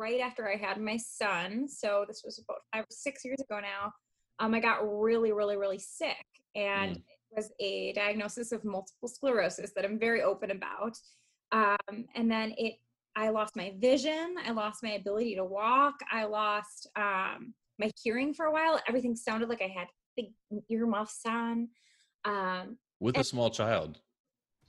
right after I had my son. So this was about five or six years ago now. Um, I got really, really, really sick, and mm. it was a diagnosis of multiple sclerosis that I'm very open about. Um, and then it, I lost my vision. I lost my ability to walk. I lost um, my hearing for a while. Everything sounded like I had big earmuffs on. Um, With a small child.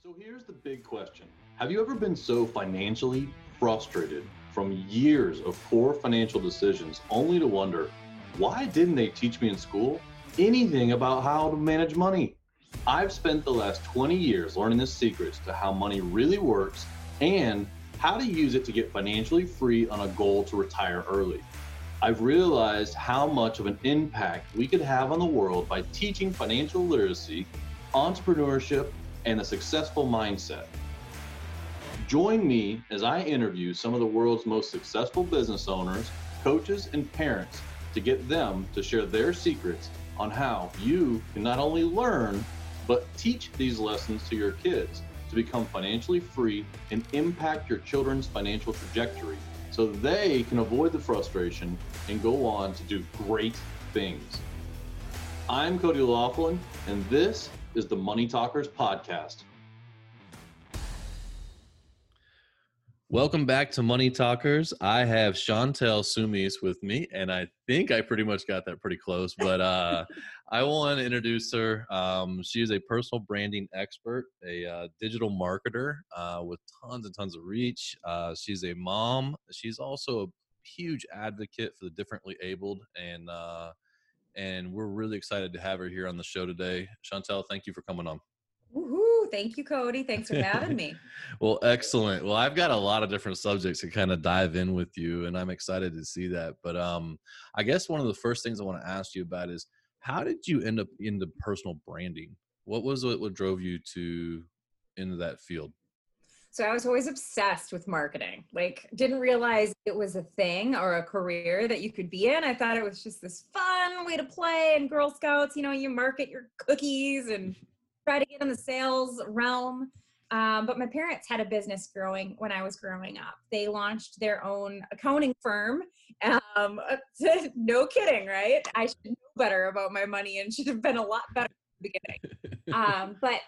So here's the big question Have you ever been so financially frustrated from years of poor financial decisions only to wonder, why didn't they teach me in school anything about how to manage money? I've spent the last 20 years learning the secrets to how money really works and how to use it to get financially free on a goal to retire early. I've realized how much of an impact we could have on the world by teaching financial literacy, entrepreneurship, and a successful mindset. Join me as I interview some of the world's most successful business owners, coaches, and parents to get them to share their secrets on how you can not only learn, but teach these lessons to your kids to become financially free and impact your children's financial trajectory so they can avoid the frustration and go on to do great things. I'm Cody Laughlin, and this is the Money Talkers Podcast. Welcome back to Money Talkers. I have Chantel Soumis with me, and I think I pretty much got that pretty close, but uh, I want to introduce her. Um, she is a personal branding expert, a uh, digital marketer uh, with tons and tons of reach. Uh, she's a mom. She's also a huge advocate for the differently abled, and uh, and we're really excited to have her here on the show today. Chantel, thank you for coming on. Woohoo! Thank you, Cody. Thanks for having me. well, excellent. Well, I've got a lot of different subjects to kind of dive in with you, and I'm excited to see that. But um, I guess one of the first things I want to ask you about is how did you end up into personal branding? What was it what drove you to into that field? So I was always obsessed with marketing. Like didn't realize it was a thing or a career that you could be in. I thought it was just this fun way to play and Girl Scouts, you know, you market your cookies and try to get in the sales realm. Um, but my parents had a business growing when I was growing up. They launched their own accounting firm. Um, no kidding, right? I should know better about my money and should have been a lot better at the beginning. Um, but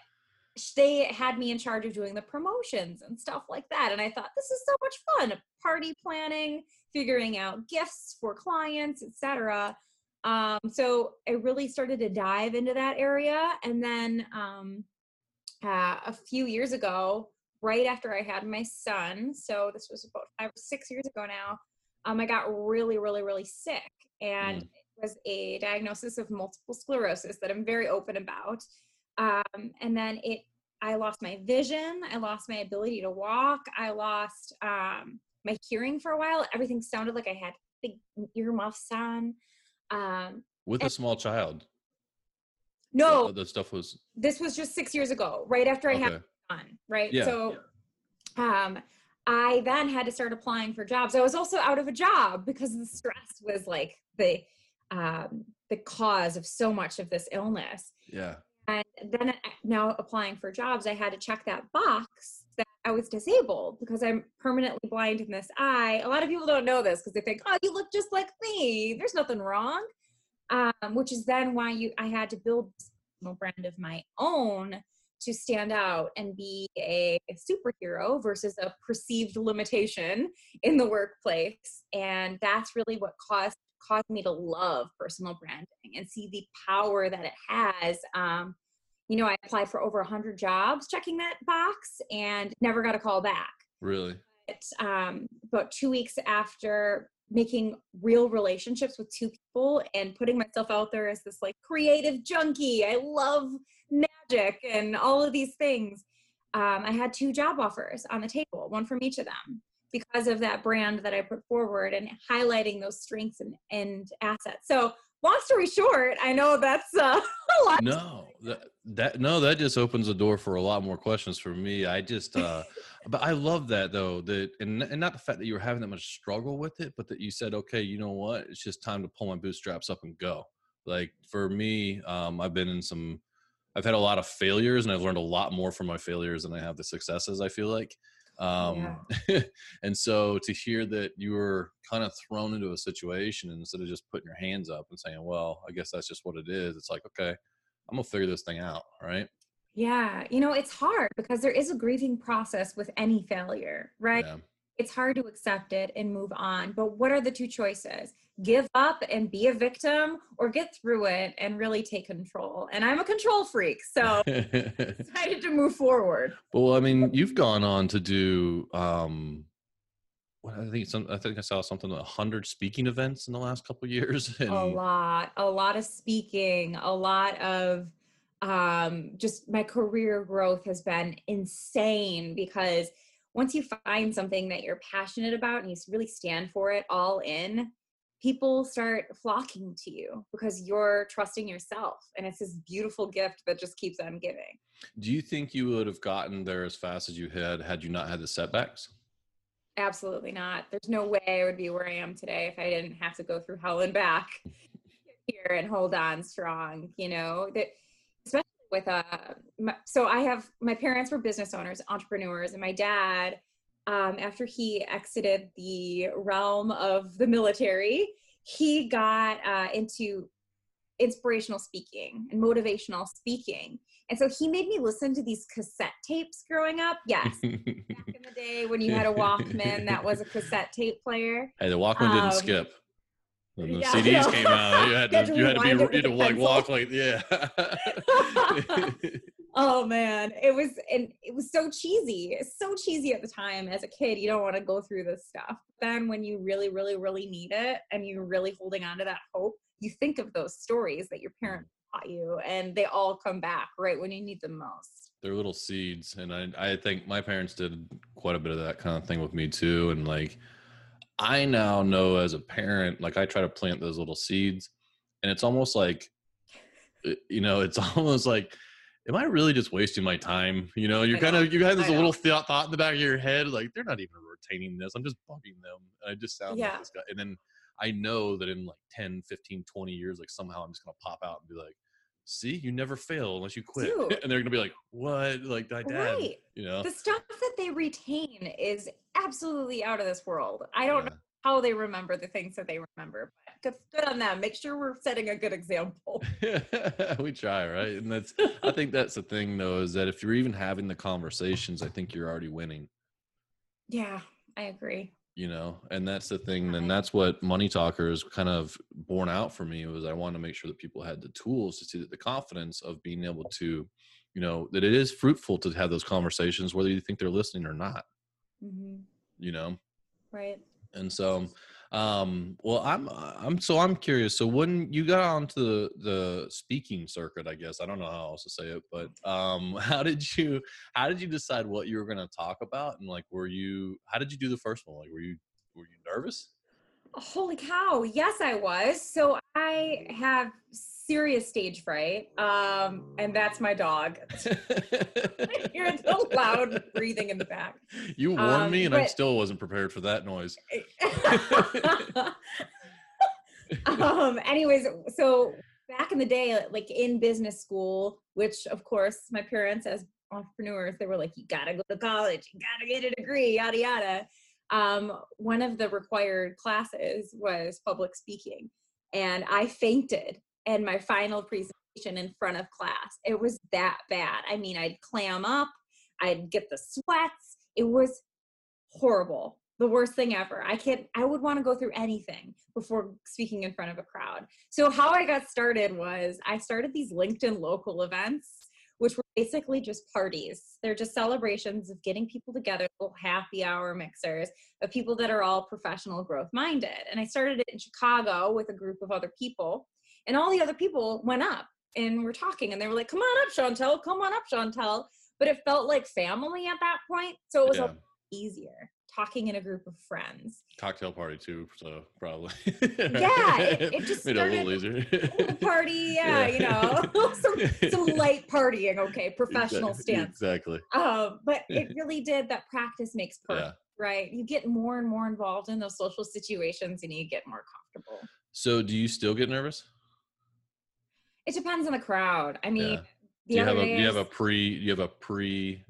they had me in charge of doing the promotions and stuff like that and i thought this is so much fun party planning figuring out gifts for clients etc um, so i really started to dive into that area and then um, uh, a few years ago right after i had my son so this was about five or six years ago now um, i got really really really sick and mm. it was a diagnosis of multiple sclerosis that i'm very open about um, and then it i lost my vision i lost my ability to walk i lost um, my hearing for a while everything sounded like i had big earmuffs on um, with a small child? No. the, the, stuff was this was just six years ago right after i okay. had son right? Yeah. so um i then had to start applying for jobs. I was also out of a job because the stress was like the um the cause of so much of this illness. Yeah. And then now applying for jobs, I had to check that box that I was disabled because I'm permanently blind in this eye. A lot of people don't know this because they think, oh, you look just like me. There's nothing wrong. Um, which is then why you I had to build a brand of my own to stand out and be a superhero versus a perceived limitation in the workplace. And that's really what caused caused me to love personal branding and see the power that it has. Um, you know, I applied for over 100 jobs checking that box and never got a call back. Really? But, um, about two weeks after making real relationships with two people and putting myself out there as this like creative junkie, I love magic and all of these things. Um, I had two job offers on the table, one from each of them because of that brand that I put forward and highlighting those strengths and, and assets. So long story short, I know that's uh, a lot. No, that, that no, that just opens the door for a lot more questions for me. I just, uh, but I love that though. That and and not the fact that you were having that much struggle with it, but that you said, okay, you know what, it's just time to pull my bootstraps up and go. Like for me, um, I've been in some. I've had a lot of failures, and I've learned a lot more from my failures than I have the successes. I feel like, Um, and so to hear that you were kind of thrown into a situation instead of just putting your hands up and saying, well, I guess that's just what it is. It's like, okay, I'm gonna figure this thing out. Right. Yeah. You know, it's hard because there is a grieving process with any failure, right? Yeah. It's hard to accept it and move on. But what are the two choices? Give up and be a victim or get through it and really take control. And I'm a control freak. So decided to move forward. well, I mean, you've gone on to do um what I think some I think I saw something like hundred speaking events in the last couple years. And a lot a lot of speaking a lot of um just my career growth has been insane because once you find something that you're passionate about and you really stand for it all in people start flocking to you because you're trusting yourself and it's this beautiful gift that just keeps on giving. Do you think you would have gotten there as fast as you had had you not had the setbacks? absolutely not. There's no way i would be where i am today if i didn't have to go through hell and back here and hold on strong you know? That especially with uh my, so i have my parents were business owners entrepreneurs and my dad um, after he exited the realm of the military he got uh, into inspirational speaking and motivational speaking and so he made me listen to these cassette tapes growing up yes back in the day when you had a walkman that was a cassette tape player Hey, the Walkman didn't Um, skip. When the yeah, CDs no. came out, you had to, you had to be, you had to like walk like, yeah. Oh man, it was and it was so cheesy. It's so cheesy at the time as a kid. You don't want to go through this stuff. Then when you really, really, really need it and you're really holding on to that hope, you think of those stories that your parents taught you and they all come back right when you need them most. They're little seeds, and I I think my parents did quite a bit of that kind of thing with me too. And like, I now know as a parent, like I try to plant those little seeds, and it's almost like, uh, you know, it's almost like. Am I really just wasting my time? You know, you're kind of you have this little thought, thought in the back of your head, like they're not even retaining this. I'm just bugging them. And I just sound Yeah. like this guy. And then I know that in like 10, 15, 20 years, like somehow I'm just gonna pop out and be like, see, you never fail unless you quit. Dude. And they're gonna be like, What? Like my dad. Right. You know? The stuff that they retain is absolutely out of this world. I don't Yeah. know how they remember the things that they remember, but good, good on that. Make sure we're setting a good example. we try, right? And that's I think that's the thing though, is that if you're even having the conversations, I think you're already winning. Yeah, I agree. you know and that's the thing and that's what money talkers kind of borne out for me was i wanted to make sure that people had the tools to see that the confidence of being able to you know that it is fruitful to have those conversations whether you think they're listening or not hmm you know Right. and so um well i'm i'm so i'm curious so when you got onto the the speaking circuit i guess i don't know how else to say it but um how did you how did you decide what you were going to talk about and like were you how did you do the first one like were you were you nervous Holy cow. Yes, I was. So I have serious stage fright. Um, and that's my dog. I hear the loud breathing in the back. you warned Um, me and i still wasn't prepared for that noise um anyways so back in the day like in business school which of course my parents as entrepreneurs they were like you gotta go to college you gotta get a degree yada yada um one of the required classes was public speaking and i fainted in my final presentation in front of class. It was that bad. I mean i'd clam up i'd get the sweats. It was horrible. The worst thing ever. I can't i would want to go through anything before speaking in front of a crowd. So how i got started was i started these linkedin local events which were basically just parties. They're just celebrations of getting people together little happy hour mixers of people that are all professional growth minded and i started it in chicago with a group of other people and all the other people went up and were talking and they were like come on up chantel come on up chantel but it felt like family at that point so it was yeah. a easier talking in a group of friends. cocktail party too so probably Yeah, it- it just made it a little easier party, yeah, you know, some, some light partying, okay, professional Exact- stance. exactly Um, but it really did that practice makes perfect, yeah right? You get more and more involved in those social situations and you get more comfortable. so do you still get nervous It depends on the crowd. I mean, Yeah. do you have a you have a pre you have a pre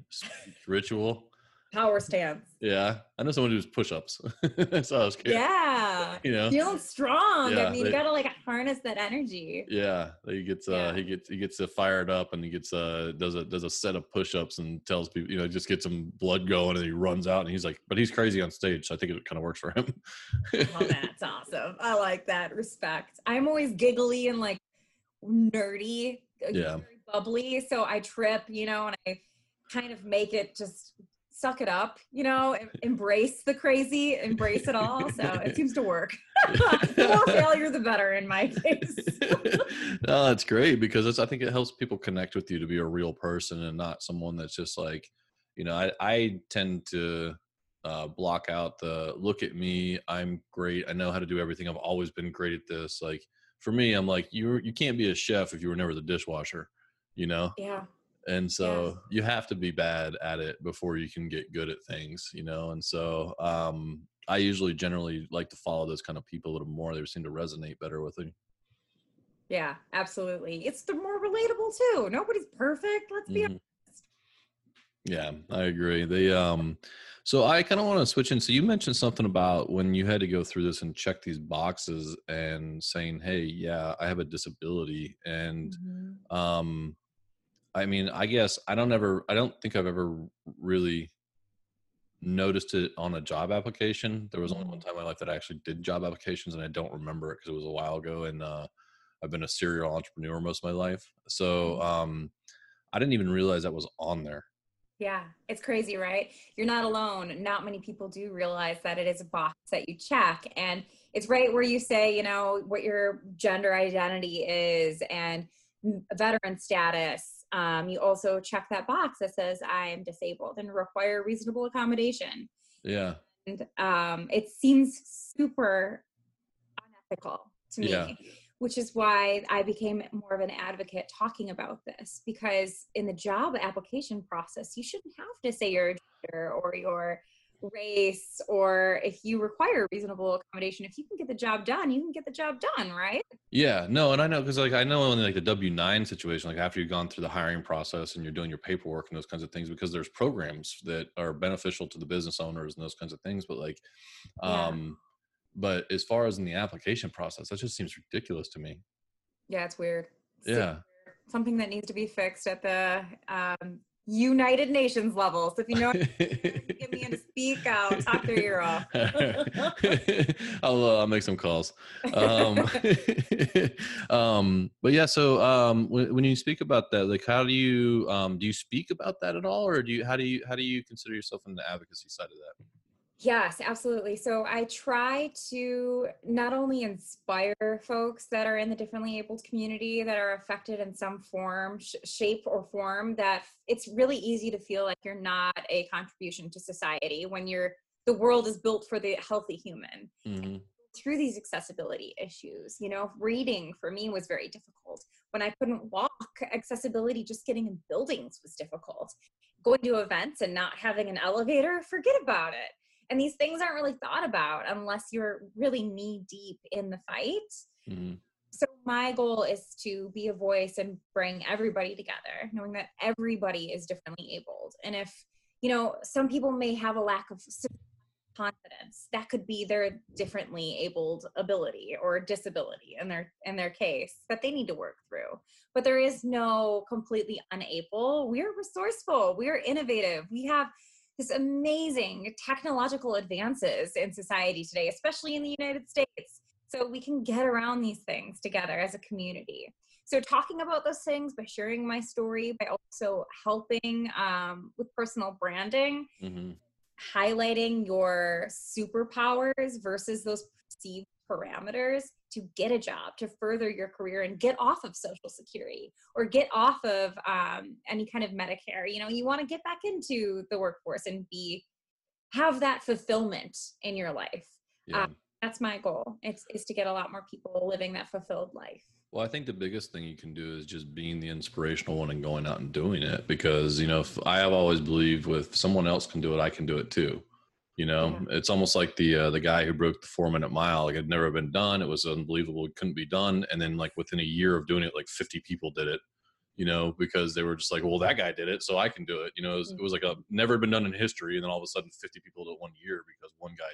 ritual Power stance. Yeah, I know someone who does push-ups. so I was curious. Yeah. You know. Feeling strong. Yeah, I mean, they- you gotta like harness that energy. Yeah, he gets uh Yeah. he gets he gets uh, fired up and he gets uh does a does a set of push-ups and tells people you know just gets some blood going and he runs out and he's like but he's crazy on stage so I think it kind of works for him. Oh, that's awesome. I like that. Respect. I'm always giggly and like nerdy, Yeah. very bubbly. So I trip, you know, and I kind of make it just suck it up, you know, em- embrace the crazy, embrace it all. So it seems to work. the more failure, the better in my case. no, that's great because it's, I think it helps people connect with you to be a real person and not someone that's just like, you know, I, I tend to uh, block out the look at me, I'm great, I know how to do everything, I've always been great at this. Like for me, I'm like you you can't be a chef if you were never the dishwasher, you know. yeah. And so you have to be bad at it before you can get good at things, you know. And so um, I usually generally like to follow those kind of people a little more. They seem to resonate better with me. Yeah, absolutely. It's the more relatable too. Nobody's perfect. Let's be Mhm. Yeah, I agree. They um so I kind of want to switch in. So you mentioned something about when you had to go through this and check these boxes and saying, "Hey, yeah, I have a disability." And Mhm. um I mean, I guess I don't ever I don't think I've ever really noticed it on a job application. There was only one Mhm. time in my life that I actually did job applications and I don't remember it because it was a while ago and uh I've been a serial entrepreneur most of my life. So Mhm. um I didn't even realize that was on there. Yeah, it's crazy, right? You're not alone. Not many people do realize that it is a box that you check. And it's right where you say, you know, what your gender identity is and veteran status. Um, you also check that box that says, I am disabled and require reasonable accommodation. Yeah. And um, it seems super unethical to me. Yeah. Which is why I became more of an advocate talking about this because in the job application process, you shouldn't have to say your gender or your race or if you require reasonable accommodation. If you can get the job done, you can get the job done, right? Yeah, no, and I know because like I know in like the W nine situation, like after you've gone through the hiring process and you're doing your paperwork and those kinds of things, because there's programs that are beneficial to the business owners and those kinds of things. But like, Yeah. Um, but as far as in the application process, that just seems ridiculous to me. Yeah, it's weird. Super Yeah. weird. Something that needs to be fixed at the um, United Nations level. So if you know, get me in to speak out, talk their ear off. I'll, uh, I'll make some calls. Um, um, but yeah, so um, when, when you speak about that, like, how do you um, do you speak about that at all, or do you how do you how do you consider yourself in the advocacy side of that? Yes, absolutely. So I try to not only inspire folks that are in the differently abled community that are affected in some form, sh- shape, or form, that it's really easy to feel like you're not a contribution to society when you're the world is built for the healthy human hmm through these accessibility issues. You know, reading for me was very difficult. When I couldn't walk, accessibility just getting in buildings was difficult. Going to events and not having an elevator, forget about it. And these things aren't really thought about unless you're really knee deep in the fight. hmm So, my goal is to be a voice and bring everybody together, knowing that everybody is differently abled. And if, you know, some people may have a lack of confidence that could be their differently abled ability or disability in their in their case that they need to work through. But there is no completely unable. We're resourceful. We're innovative. We have this amazing technological advances in society today especially in the united states. So we can get around these things together as a community. So talking about those things by sharing my story by also helping um, with personal branding hmm highlighting your superpowers versus those perceived parameters to get a job to further your career and get off of social security or get off of um, any kind of medicare you know you want to get back into the workforce and be have that fulfillment in your life Yeah. that's my goal it's is to get a lot more people living that fulfilled life Well, I think the biggest thing you can do is just being the inspirational one and going out and doing it because, you know, if I have always believed with someone else can do it, I can do it too. You know, it's almost like the uh, the guy who broke the four minute mile. Like it had never been done. It was unbelievable. It couldn't be done. And then like within a year of doing it, like 50 people did it. you know, because they were just like, well, that guy did it, so I can do it. You know, it was, it was like a never been done in history, and then all of a sudden, 50 people did it one year because one guy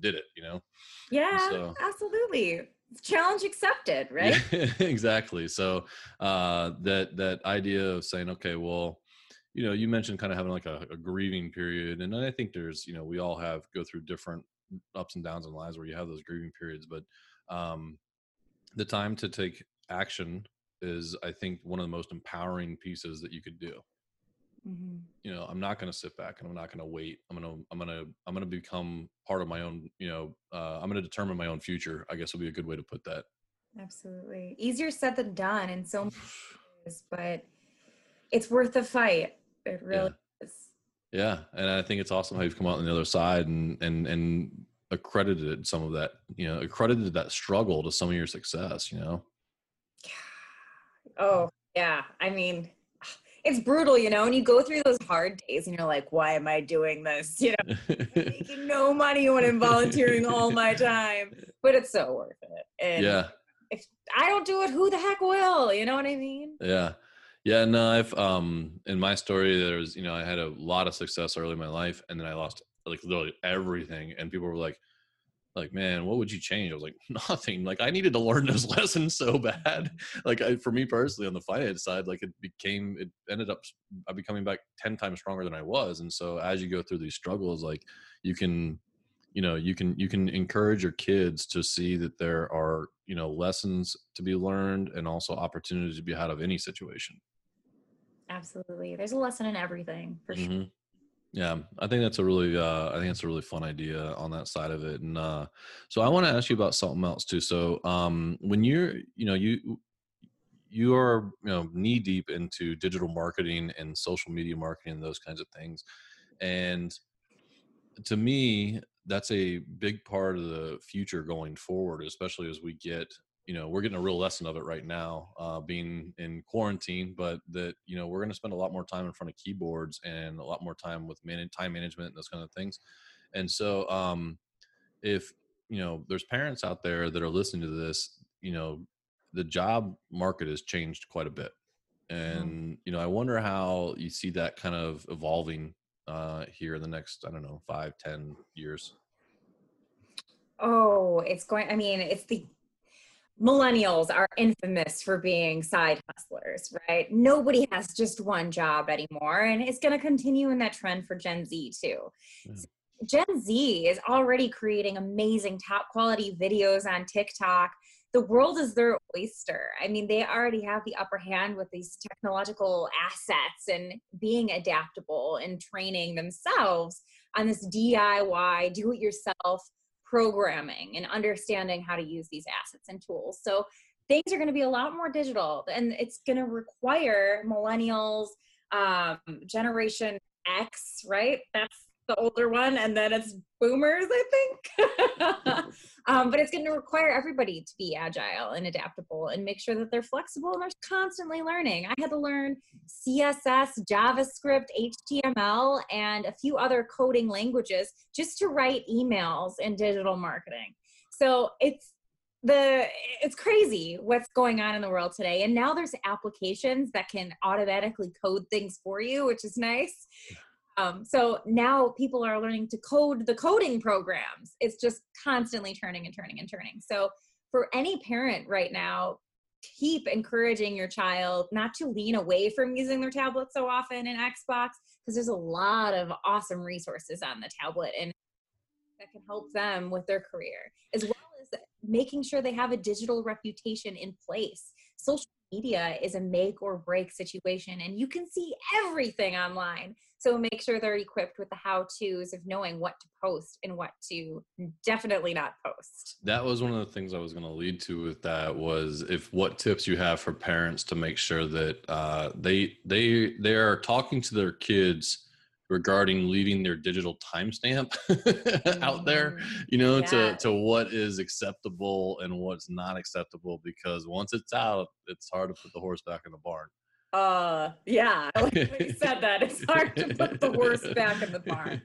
did it. You know. Yeah, So- absolutely. Challenge accepted, right? Yeah, exactly. So uh, that that idea of saying, okay, well, you know, you mentioned kind of having like a, a grieving period, and I think there's, you know, we all have go through different ups and downs in lives where you have those grieving periods, but um, the time to take action is, I think, one of the most empowering pieces that you could do Mhm. you know i'm not going to sit back and i'm not going to wait i'm going to i'm going to i'm going to become part of my own you know uh, i'm going to determine my own future i guess would be a good way to put that Absolutely. Easier said than done and so but it's worth the fight. It really is. yeah and i think it's awesome how you've come out on the other side and and and accredited some of that you know accredited that struggle to some of your success you know Oh, yeah. I mean, it's brutal, you know, and you go through those hard days and you're like, why am I doing this? You know, making no money when I'm volunteering all my time, but it's so worth it. And yeah if I don't do it, who the heck will? You know what I mean? Yeah. Yeah, no, I've um in my story there's, you know, I had a lot of success early in my life and then I lost like literally everything and people were like like, man, what would you change? I was like, nothing. Like I needed to learn those lessons so bad. Like I, for me personally on the finance side, like it became it ended up I becoming back 10 times stronger than I was. And so as you go through these struggles, like you can you know you can you can encourage your kids to see that there are you know lessons to be learned and also opportunities to be out of any situation Absolutely. There's a lesson in everything for sure. Mhm. yeah i think that's a really uh i think it's a really fun idea on that side of it and uh so i want to ask you about something else too so um when you're you know you you are you know knee deep into digital marketing and social media marketing and those kinds of things and to me that's a big part of the future going forward especially as we get you know we're getting a real lesson of it right now uh, being in quarantine but that you know we're going to spend a lot more time in front of keyboards and a lot more time with man- time management and those kind of things. And so um if you know there's parents out there that are listening to this you know the job market has changed quite a bit. And you know i wonder how you see that kind of evolving uh here in the next i don't know five ten years. Oh, it's going, I mean, it's the millennials are infamous for being side hustlers, right? Nobody has just one job anymore. And it's going to continue in that trend for Gen Z too. Yeah. Gen Z is already creating amazing top quality videos on TikTok. The world is their oyster. I mean, they already have the upper hand with these technological assets and being adaptable and training themselves on this DIY, do it yourself programming and understanding how to use these assets and tools. So things are going to be a lot more digital and it's going to require millennials, um, generation X, right? That's the older one. And then it's boomers, I think. um, but it's going to require everybody to be agile and adaptable and make sure that they're flexible and they're constantly learning. I had to learn CSS, JavaScript, HTML, and a few other coding languages just to write emails in digital marketing. So it's the it's crazy what's going on in the world today and now there's applications that can automatically code things for you which is nice um, so now people are learning to code the coding programs. It's just constantly turning and turning and turning. So for any parent right now keep encouraging your child not to lean away from using their tablet so often in xbox because there's a lot of awesome resources on the tablet and that can help them with their career as well as making sure they have a digital reputation in place. Social media is a make or break situation and you can see everything online. So make sure they're equipped with the how to's of knowing what to post and what to definitely not post. That was one of the things i was going to lead to with that was if what tips you have for parents to make sure that uh, they they they are talking to their kids regarding leaving their digital timestamp out there Mhm. you know Yeah. to to what is acceptable and what's not acceptable because once it's out it's hard to put the horse back in the barn uh yeah like when you said that it's hard to put the horse back in the barn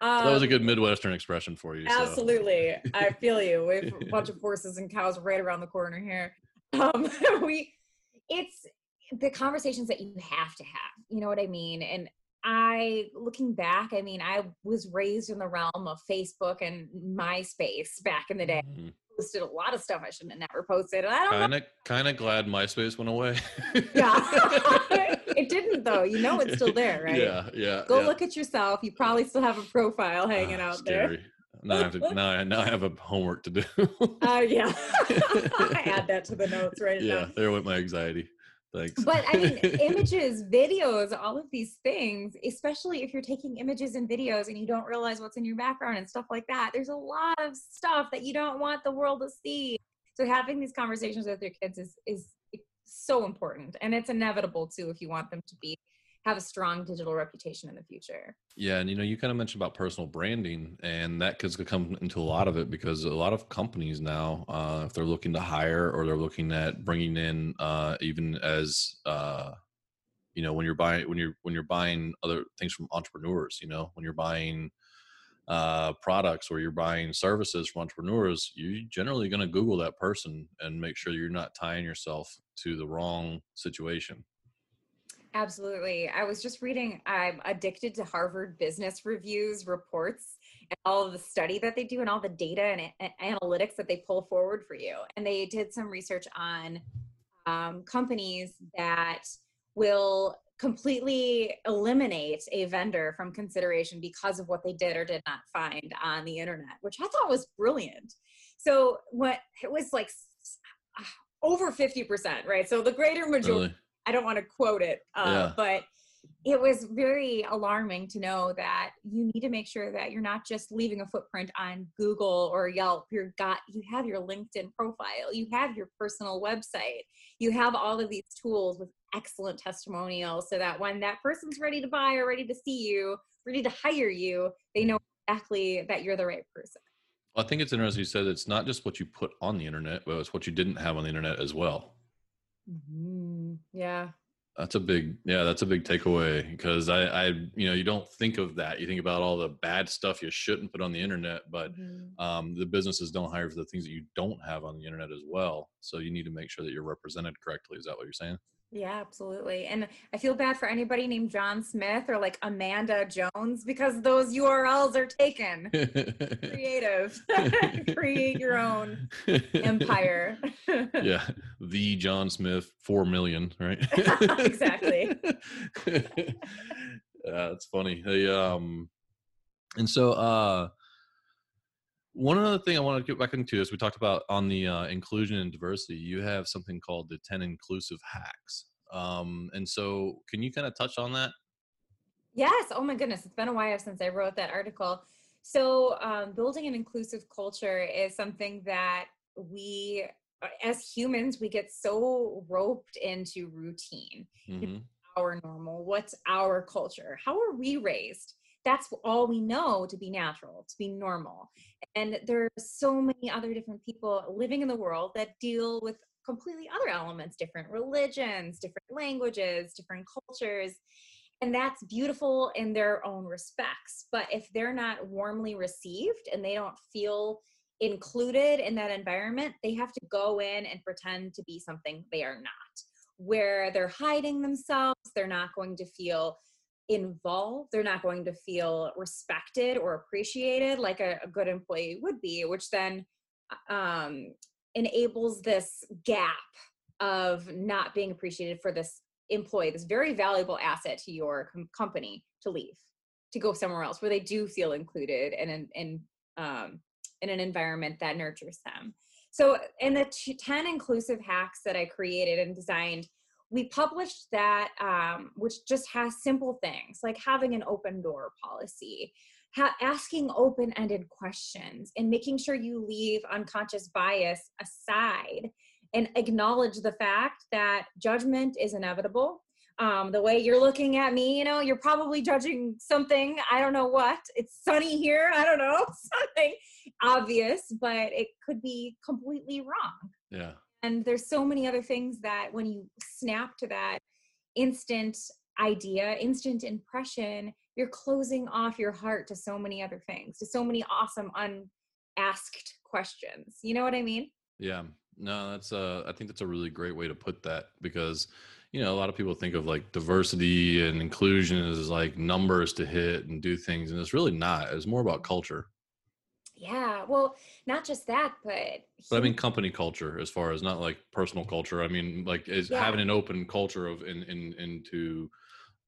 that was a Um, good midwestern expression for you so. Absolutely. I feel you. We have a bunch of horses and cows right around the corner here. Um, we, it's, the conversations that you have to have. You know what I mean? And I, looking back, I mean, I was raised in the realm of Facebook and MySpace back in the day. Mhm. Posted a lot of stuff I shouldn't have never posted. And I don't know. Kind of, kind of glad MySpace went away. Yeah. it didn't though. You know it's still there, right? Yeah, yeah. Go yeah. look at yourself. You probably still have a profile hanging Ah, out there. scary. Now I have to. Now I now I have a homework to do. Uh, yeah. I add that to the notes right yeah, now. there went my anxiety. Thanks. But I mean, images, videos, all of these things, especially if you're taking images and videos and you don't realize what's in your background and stuff like that, there's a lot of stuff that you don't want the world to see. So having these conversations with your kids is is so important, and it's inevitable too if you want them to be have a strong digital reputation in the future. Yeah, and you know, you kind of mentioned about personal branding, and that could come into a lot of it because a lot of companies now, uh, if they're looking to hire or they're looking at bringing in, uh, even as uh, you know, when you're buying when you're when you're buying other things from entrepreneurs, you know, when you're buying uh, products or you're buying services from entrepreneurs, you're generally going to Google that person and make sure you're not tying yourself to the wrong situation. Absolutely. I was just reading, I'm addicted to Harvard Business Review's reports and all the study that they do and all the data and a- analytics that they pull forward for you. And they did some research on um, companies that will completely eliminate a vendor from consideration because of what they did or did not find on the internet, which I thought was brilliant. So, what it was like s- over 50%, right? So, the greater majority. Really, I don't want to quote it, uh, Yeah. but it was very alarming to know that you need to make sure that you're not just leaving a footprint on Google or Yelp. You've got you have your LinkedIn profile, you have your personal website, you have all of these tools with excellent testimonials, so that when that person's ready to buy or ready to see you, ready to hire you, they know exactly that you're the right person. Well, I think it's interesting you said it's not just what you put on the internet, but it's what you didn't have on the internet as well. Yeah. That's a big, yeah, that's a big takeaway because I, I, you know, you don't think of that. You think about all the bad stuff you shouldn't put on the internet, but Mhm. um, the businesses don't hire for the things that you don't have on the internet as well. So you need to make sure that you're represented correctly. Is that what you're saying? Yeah, absolutely. And I feel bad for anybody named John Smith or like Amanda Jones because those URLs are taken. Creative. Create your own empire. yeah, the John Smith four million, right? Exactly. yeah, that's funny. They um, and so uh, one other thing I want to get back into is we talked about on the uh, inclusion and diversity. You have something called the ten inclusive hacks. Um, and so can you kind of touch on that? Yes. Oh my goodness. It's been a while since I wrote that article. So, um, building an inclusive culture is something that we, uh, as humans, we get so roped into routine. hmm our normal? What's our culture? How are we raised? That's all we know to be natural, to be normal. And there are so many other different people living in the world that deal with completely other elements, different religions, different languages, different cultures. And that's beautiful in their own respects. But if they're not warmly received and they don't feel included in that environment, they have to go in and pretend to be something they are not where they're hiding themselves, they're not going to feel involved, they're not going to feel respected or appreciated like a, a good employee would be, which then um, enables this gap of not being appreciated for this employee, this very valuable asset to your com- company to leave, to go somewhere else where they do feel included and in, in, um, in an environment that nurtures them. So, in the t- 10 inclusive hacks that I created and designed, we published that, um, which just has simple things like having an open door policy, ha- asking open ended questions, and making sure you leave unconscious bias aside and acknowledge the fact that judgment is inevitable. Um, the way you're looking at me, you know, you're probably judging something. I don't know what. It's sunny here. I don't know. Something obvious, but it could be completely wrong. Yeah. And there's so many other things that when you snap to that instant idea, instant impression, you're closing off your heart to so many other things, to so many awesome unasked questions. You know what I mean? Yeah. No, that's uh I think that's a really great way to put that because you know, a lot of people think of like diversity and inclusion as like numbers to hit and do things, and it's really not. It's more about culture. Yeah, well, not just that, but But I mean, company culture, as far as not like personal culture. I mean, like is Yeah. having an open culture of in in and to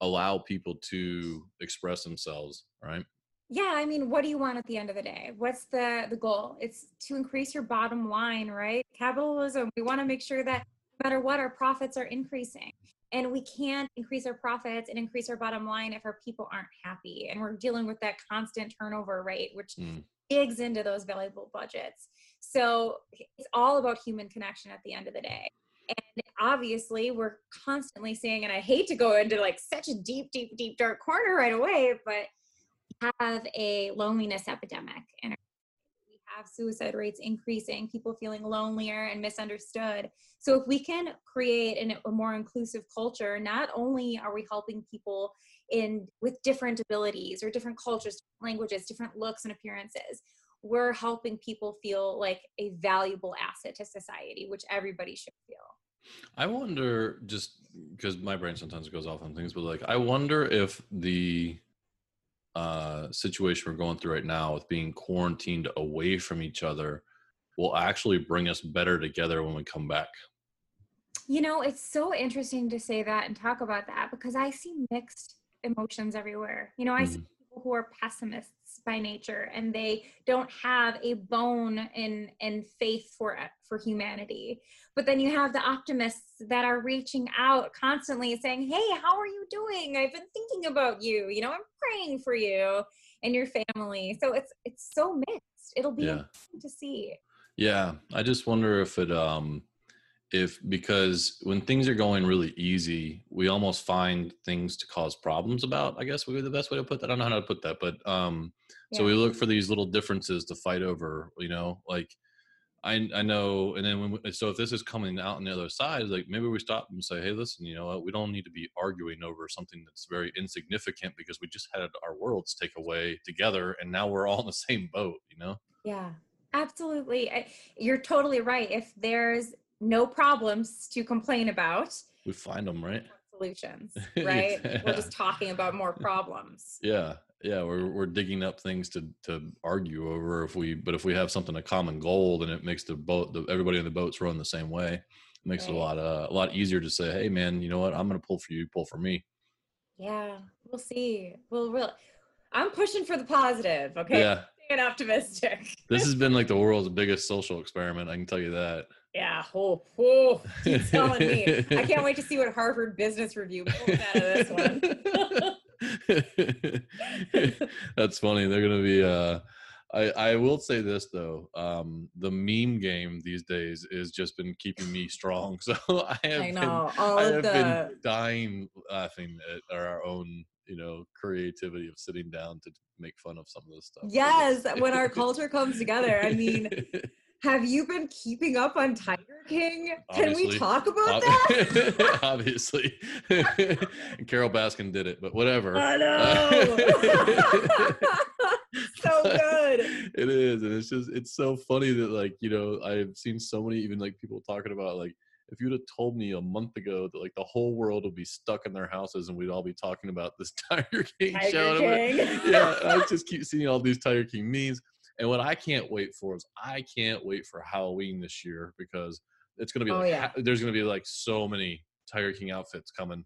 allow people to express themselves, right? yeah i mean what do you want at the end of the day what's the the goal it's to increase your bottom line right capitalism we want to make sure that no matter what our profits are increasing and we can't increase our profits and increase our bottom line if our people aren't happy and we're dealing with that constant turnover rate which Mm. Digs into those valuable budgets. So it's all about human connection at the end of the day. And obviously we're constantly seeing and i hate to go into like such a deep deep deep dark corner right away but we have a loneliness epidemic and we have suicide rates increasing people feeling lonelier and misunderstood. So if we can create an, a more inclusive culture not only are we helping people in with different abilities or different cultures languages different looks and appearances we're helping people feel like a valuable asset to society which everybody should feel I wonder just because my brain sometimes goes off on things, but like I wonder if the uh situation we're going through right now with being quarantined away from each other will actually bring us better together when we come back. You know, it's so interesting to say that and talk about that because I see mixed emotions everywhere. You know, I see Mhm. people who are pessimists by nature and they don't have a bone in in faith for for humanity. But then you have the optimists that are reaching out constantly saying, "Hey, how are you doing? I've been thinking about you. You know, I'm praying for you and your family." So it's it's so mixed. It'll be Yeah. interesting to see. Yeah, I just wonder if it um if because when things are going really easy, we almost find things to cause problems about. I guess would be the best way to put that. I don't know how to put that, but um so we look for these little differences to fight over, you know, like I I know and then when we, so if this is coming out on the other side, like maybe we stop and say, "Hey, listen, you know what? We don't need to be arguing over something that's very insignificant because we just had our worlds take away together and now we're all in the same boat, you know?" Yeah, absolutely. I- You're totally right. If there's no problems to complain about, We find them, right? solutions, right? Yeah. We're just talking about more problems. Yeah, yeah, we're we're digging up things to to argue over if we, but if we have something a common goal, then it makes the boat, the, everybody in the boats rowing the same way. It makes it a lot uh, a lot easier to say, hey man, you know what? I'm gonna pull for you, you pull for me. Yeah, we'll see. We'll really. I'm pushing for the positive. Okay, Yeah, being optimistic. this has been like the world's biggest social experiment. I can tell you that. Yeah, oh, oh, keep telling me. I can't wait to see what Harvard Business Review pulls out of this one. That's funny. They're gonna be. Uh, I I will say this though. Um, the meme game these days has just been keeping me strong. So I have I been. all I have the. been dying laughing at our own, you know, creativity of sitting down to make fun of some of this stuff. Yes, when our culture comes together. I mean, have you been keeping up on Tiger King? Can we talk about Ob- that? obviously, Carole Baskin did it, but whatever. I know. so good. it is and it's just it's so funny that like you know i've seen so many even like people talking about like if you'd have told me a month ago that like the whole world would be stuck in their houses and we'd all be talking about this tiger king show Tiger like, King. yeah i just keep seeing all these tiger king memes and what i can't wait for is i can't wait for halloween this year because it's gonna be Oh, like yeah. there's gonna be like so many tiger king outfits coming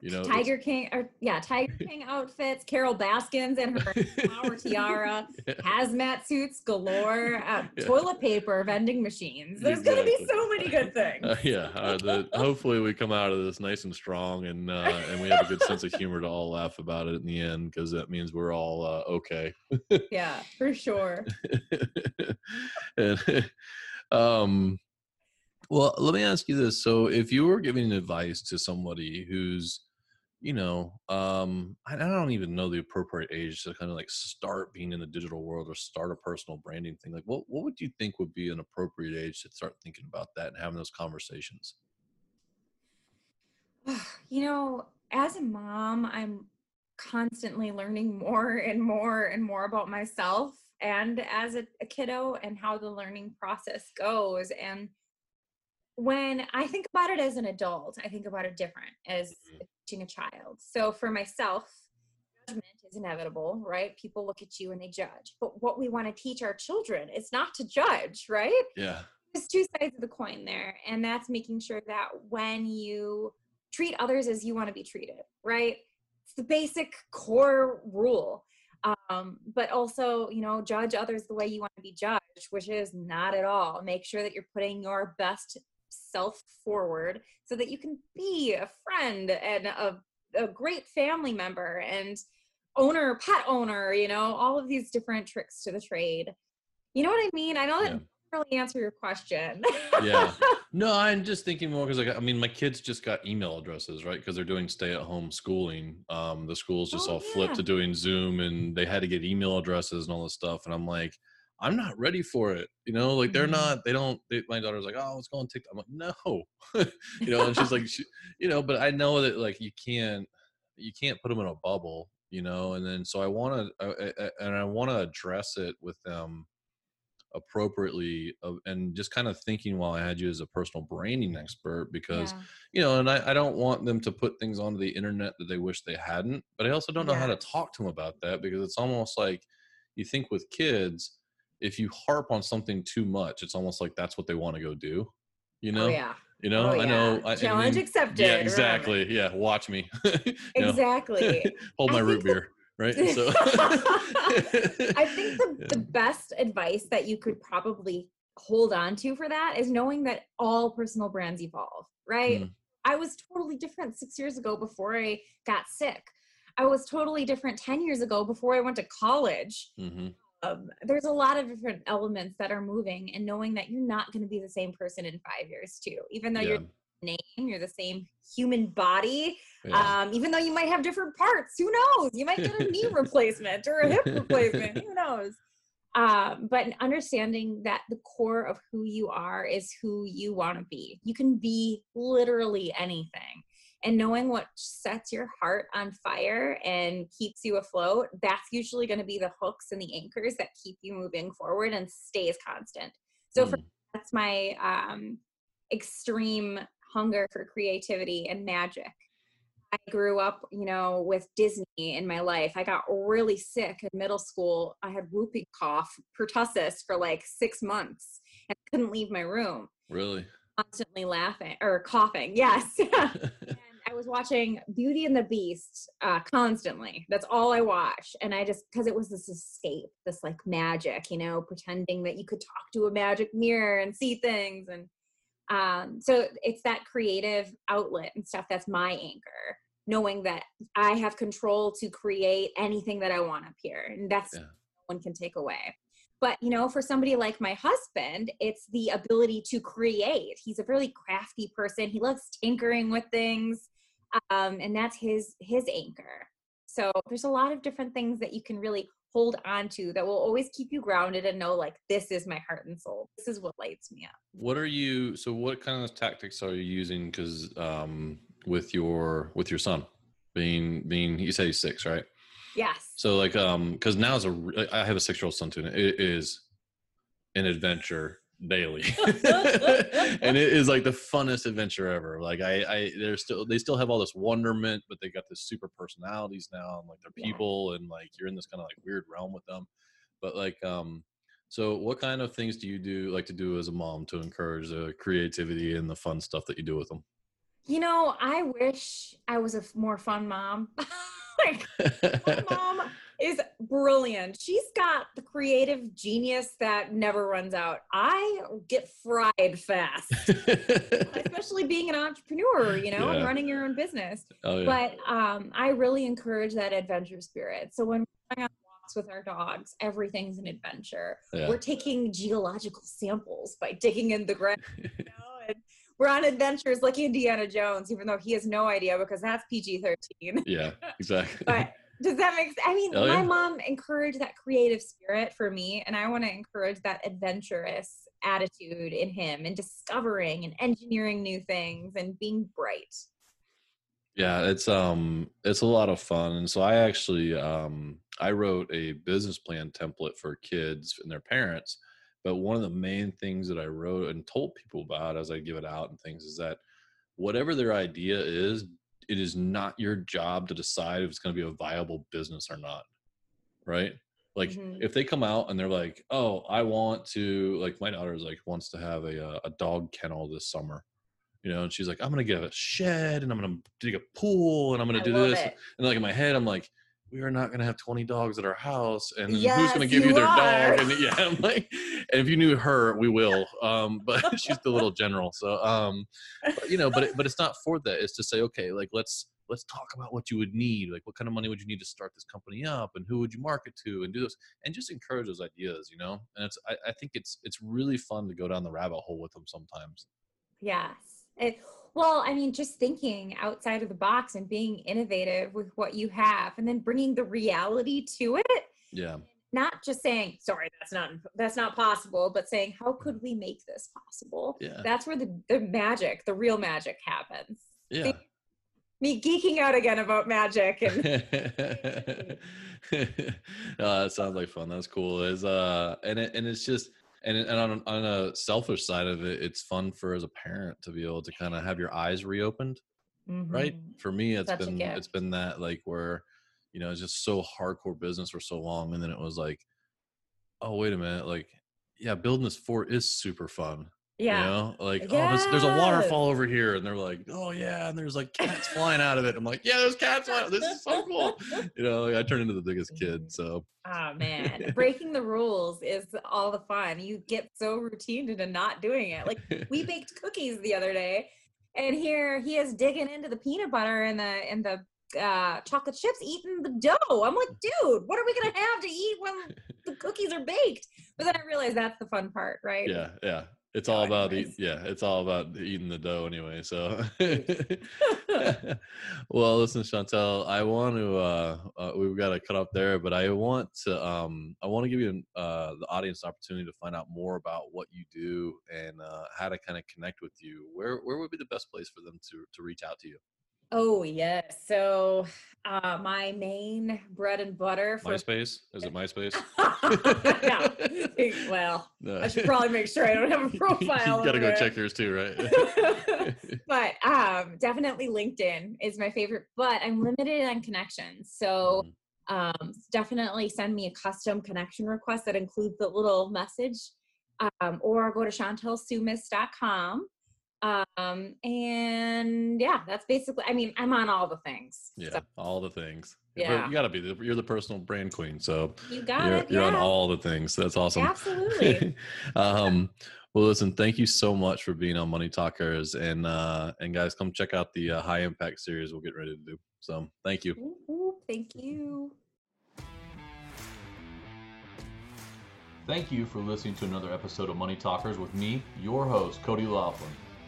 you know Tiger King, or yeah, Tiger King outfits, Carole Baskins and her flower tiara, hazmat suits galore, uh, Yeah. toilet paper, vending machines. There's gonna be so many good things. Uh, yeah, uh, the, hopefully we come out of this nice and strong, and uh, and we have a good sense of humor to all laugh about it in the end, because that means we're all uh, okay. Yeah, for sure. and, um, well, let me ask you this: so, if you were giving advice to somebody who's, you know, um, I, I don't even know the appropriate age to kind of like start being in the digital world or start a personal branding thing, like what what would you think would be an appropriate age to start thinking about that and having those conversations? you know, as a mom, I'm constantly learning more and more and more about myself and as a, a kiddo and how the learning process goes. And when I think about it as an adult, I think about it different as Mhm. teaching a child. So for myself, judgment is inevitable, right? People look at you and they judge. But what we want to teach our children is not to judge, right? Yeah. There's two sides of the coin there. And that's making sure that when you treat others as you want to be treated, right? It's the basic core rule. Um, but also, you know, judge others the way you want to be judged, which is not at all. Make sure that you're putting your best self forward so that you can be a friend and a, a great family member and owner, pet owner, you know, all of these different tricks to the trade. You know what I mean? I know that Yeah. didn't really answer your question. Yeah. No, I'm just thinking more because like I mean, my kids just got email addresses, right? Because they're doing stay-at-home schooling. Um, the schools just Oh, all flipped to doing Zoom, and they had to get email addresses and all this stuff. And I'm like, I'm not ready for it. You know, like they're Mhm. not. They don't. They, my daughter's like, oh, let's go on TikTok. I'm like, no. you know, and she's like, she, you know, but I know that like you can't, you can't put them in a bubble. You know, and then so I want to, and I want to address it with them appropriately uh, and just kind of thinking while I had you as a personal branding expert because Yeah. you know and I, I don't want them to put things onto the internet that they wish they hadn't but I also don't know how to talk to them about that because it's almost like you think with kids if you harp on something too much it's almost like that's what they want to go do you know oh, yeah. you know Oh, I know yeah. I, I Challenge mean, accepted. yeah exactly yeah watch me Exactly. hold my root beer right so I think the, Yeah. the best advice that you could probably hold on to for that is knowing that all personal brands evolve, right? Mm. I was totally different six years ago before I got sick. I was totally different 10 years ago before I went to college. Mhm. Um, there's a lot of different elements that are moving, and knowing that you're not going to be the same person in five years, too. Even though yeah. you're the name, you're the same human body, yeah. um, even though you might have different parts, who knows? You might get a knee replacement or a hip replacement, who knows? Um, but understanding that the core of who you are is who you want to be. You can be literally anything. And knowing what sets your heart on fire and keeps you afloat, that's usually going to be the hooks and the anchors that keep you moving forward and stays constant. So for Mm. that's my um, extreme hunger for creativity and magic. I grew up, you know, with Disney in my life. I got really sick in middle school. I had whooping cough, pertussis for like six months and couldn't leave my room, really constantly laughing or coughing. Yes. I was watching Beauty and the Beast uh, constantly. That's all I watched. And I just, because it was this escape, this like magic, you know, pretending that you could talk to a magic mirror and see things. And um, so it's that creative outlet and stuff that's my anchor, knowing that I have control to create anything that I want up here. And that's Yeah. no one can take away. But you know, for somebody like my husband, it's the ability to create. He's a really crafty person. He loves tinkering with things, um, and that's his his anchor. So there's a lot of different things that you can really hold on to that will always keep you grounded and know like this is my heart and soul. This is what lights me up. What are you? So, what kind of tactics are you using? Because um, with your with your son being being you say he's six, right? Yes. So, like, um, because now is a I have a six year old son too. And it is an adventure daily, and it is like the funnest adventure ever. Like, I, I, they're still they still have all this wonderment, but they got this super personalities now, and like they're people, and like you're in this kind of like weird realm with them. But like, um, so, what kind of things do you do like to do as a mom to encourage the creativity and the fun stuff that you do with them? You know, I wish I was a more fun mom. like mom is brilliant. She's got the creative genius that never runs out. I get fried fast, especially being an entrepreneur, you know, and running your own business. oh yeah, But um, I really encourage that adventure spirit. So when we're going on walks with our dogs, everything's an adventure. yeah. We're taking geological samples by digging in the ground. You know, and we're on adventures like Indiana Jones, even though he has no idea because that's PG 13. yeah, exactly. But does that make sense? I mean, Oh, my yeah. mom encouraged that creative spirit for me, and I want to encourage that adventurous attitude in him and discovering and engineering new things and being bright. Yeah, it's um it's a lot of fun. And so I actually um I wrote a business plan template for kids and their parents But one of the main things that I wrote and told people about as I give it out and things is that whatever their idea is, it is not your job to decide if it's going to be a viable business or not. Right? Like Mhm. if they come out and they're like, "Oh, I want to like my daughter's like wants to have a uh, a dog kennel this summer." You know, and she's like, "I'm going to get a shed and I'm going to dig a pool and I'm I to do this." it. And like in my head, I'm like, we are not going to have 20 dogs at our house. And who's going to give you you their are. dog? And yeah, I'm like, and if you knew her, we will. Um, but she's the little general. So, um, but, you know, but, it, but it's not for that. It's to say, okay, like, let's, let's talk about what you would need. Like, what kind of money would you need to start this company up and who would you market to and do this and just encourage those ideas, you know? And it's, I, I think it's, it's really fun to go down the rabbit hole with them sometimes. Yes. It, well, I mean, just thinking outside of the box and being innovative with what you have and then bringing the reality to it, Yeah. not just saying, sorry, that's not, that's not possible, but saying, how could we make this possible? Yeah. That's where the, the magic, the real magic happens. Yeah. Me geeking out again about magic and oh, that sounds like fun. That's cool. Is uh, and it, and it's just and and on on a selfish side of it, it's fun for as a parent to be able to kind of have your eyes reopened, right? Mhm. For me, it's Such been it's been that like where, you know, it's just so hardcore business for so long, and then it was like, oh wait a minute, like yeah, building this fort is super fun. Yeah. You know, like, oh, there's, there's a Yes. waterfall over here. And they're like, oh, yeah. And there's like cats flying out of it. I'm like, yeah, there's cats flying. This is so cool. You know, like, I turned into the biggest kid. So, Oh man, breaking the rules is all the fun. You get so routine into not doing it. Like we baked cookies the other day, and here he is digging into the peanut butter and the and the uh, chocolate chips, eating the dough. I'm like, dude, what are we gonna have to eat when the cookies are baked? But then I realized that's the fun part, right? yeah, yeah. It's all about, eat, yeah, it's all about eating the dough anyway. So, well, listen, Chantel, I want to, uh, uh, we've got to cut off there, but I want to, um, I want to give you uh, the audience an opportunity to find out more about what you do and uh, how to kind of connect with you. Where, where would be the best place for them to, to reach out to you? Oh yes. So uh, my main bread and butter for MySpace? Is it MySpace? yeah. Well, No. I should probably make sure I don't have a profile. you gotta go there. check yours too, right? but um, definitely LinkedIn is my favorite. But I'm limited on connections, so Mm, um, definitely send me a custom connection request that includes the little message, um, or go to chantelsoumis.com. Um, and yeah, that's basically. I mean, I'm on all the things. yeah, So all the things. Yeah. you gotta be. The, you're the personal brand queen, so you got you're, it. you're on all the things. That's awesome. Absolutely. um, well, listen, thank you so much for being on Money Talkers, and uh, and guys, come check out the uh, High Impact series we'll get ready to do. So, thank you. Thank you. Thank you for listening to another episode of Money Talkers with me, your host, Cody Laughlin.